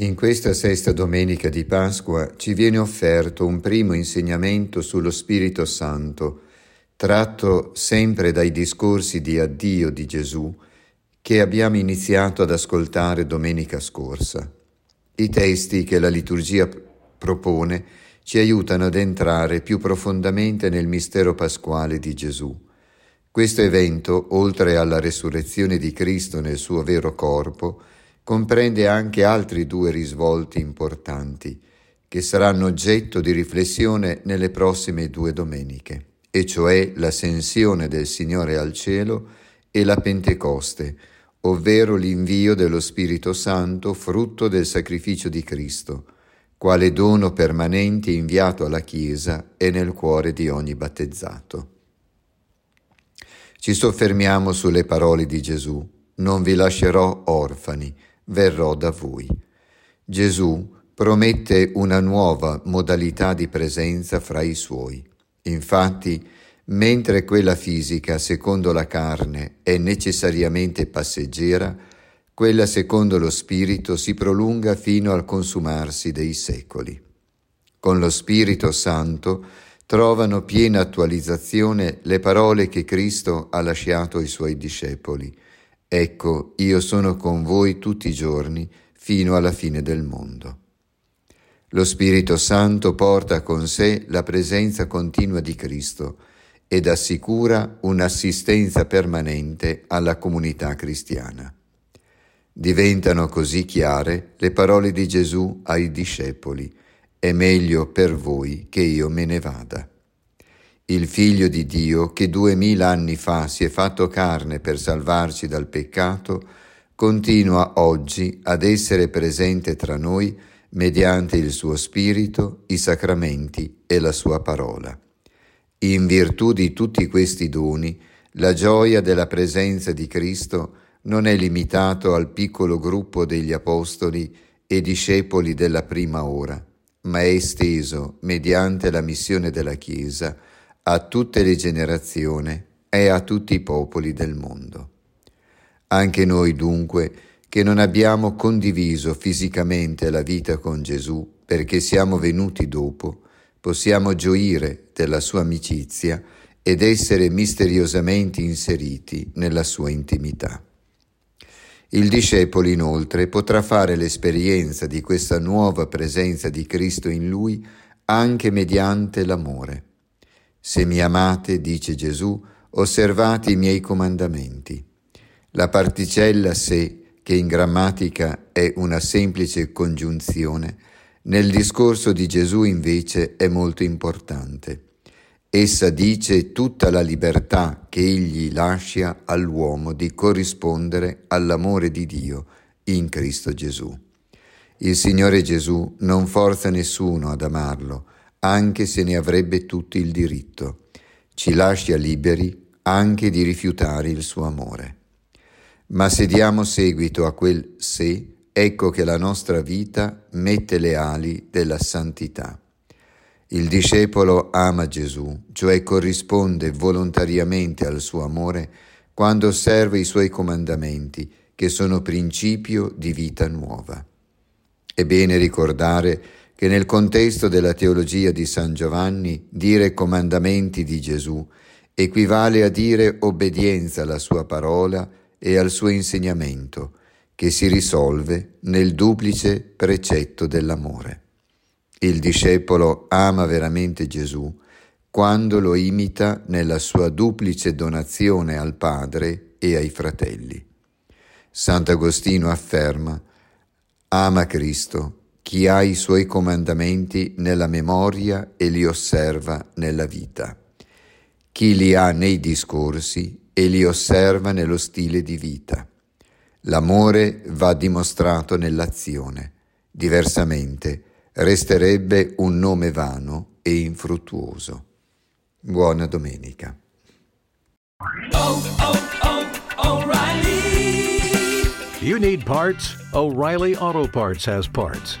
In questa sesta domenica di Pasqua ci viene offerto un primo insegnamento sullo Spirito Santo, tratto sempre dai discorsi di addio di Gesù che abbiamo iniziato ad ascoltare domenica scorsa. I testi che la liturgia propone ci aiutano ad entrare più profondamente nel mistero pasquale di Gesù. Questo evento, oltre alla resurrezione di Cristo nel suo vero corpo, comprende anche altri due risvolti importanti che saranno oggetto di riflessione nelle prossime due domeniche, e cioè l'ascensione del Signore al cielo e la Pentecoste, ovvero l'invio dello Spirito Santo frutto del sacrificio di Cristo, quale dono permanente inviato alla Chiesa e nel cuore di ogni battezzato. Ci soffermiamo sulle parole di Gesù, non vi lascerò orfani, verrò da voi. Gesù promette una nuova modalità di presenza fra i suoi. Infatti, mentre quella fisica, secondo la carne, è necessariamente passeggera, quella secondo lo Spirito si prolunga fino al consumarsi dei secoli. Con lo Spirito Santo trovano piena attualizzazione le parole che Cristo ha lasciato ai suoi discepoli Ecco, io sono con voi tutti i giorni fino alla fine del mondo. Lo Spirito Santo porta con sé la presenza continua di Cristo ed assicura un'assistenza permanente alla comunità cristiana. Diventano così chiare le parole di Gesù ai discepoli, è meglio per voi che io me ne vada il Figlio di Dio che duemila anni fa si è fatto carne per salvarci dal peccato, continua oggi ad essere presente tra noi mediante il suo Spirito, i sacramenti e la sua parola. In virtù di tutti questi doni, la gioia della presenza di Cristo non è limitato al piccolo gruppo degli apostoli e discepoli della prima ora, ma è esteso, mediante la missione della Chiesa, a tutte le generazioni e a tutti i popoli del mondo. Anche noi dunque, che non abbiamo condiviso fisicamente la vita con Gesù perché siamo venuti dopo, possiamo gioire della sua amicizia ed essere misteriosamente inseriti nella sua intimità. Il discepolo inoltre potrà fare l'esperienza di questa nuova presenza di Cristo in lui anche mediante l'amore. Se mi amate, dice Gesù, osservate i miei comandamenti. La particella se, che in grammatica è una semplice congiunzione, nel discorso di Gesù invece è molto importante. Essa dice tutta la libertà che egli lascia all'uomo di corrispondere all'amore di Dio in Cristo Gesù. Il Signore Gesù non forza nessuno ad amarlo, anche se ne avrebbe tutto il diritto. Ci lascia liberi anche di rifiutare il suo amore. Ma se diamo seguito a quel se, ecco che la nostra vita mette le ali della santità. Il discepolo ama Gesù, cioè corrisponde volontariamente al suo amore quando osserva i suoi comandamenti, che sono principio di vita nuova. È bene ricordare che nel contesto della teologia di San Giovanni dire comandamenti di Gesù equivale a dire obbedienza alla sua parola e al suo insegnamento, che si risolve nel duplice precetto dell'amore. Il discepolo ama veramente Gesù quando lo imita nella sua duplice donazione al Padre e ai fratelli. Sant'Agostino afferma, ama Cristo chi ha i suoi comandamenti nella memoria e li osserva nella vita, chi li ha nei discorsi e li osserva nello stile di vita. L'amore va dimostrato nell'azione, diversamente resterebbe un nome vano e infruttuoso. Buona domenica. Oh, oh, oh, O'Reilly! You need parts? O'Reilly Auto Parts has parts.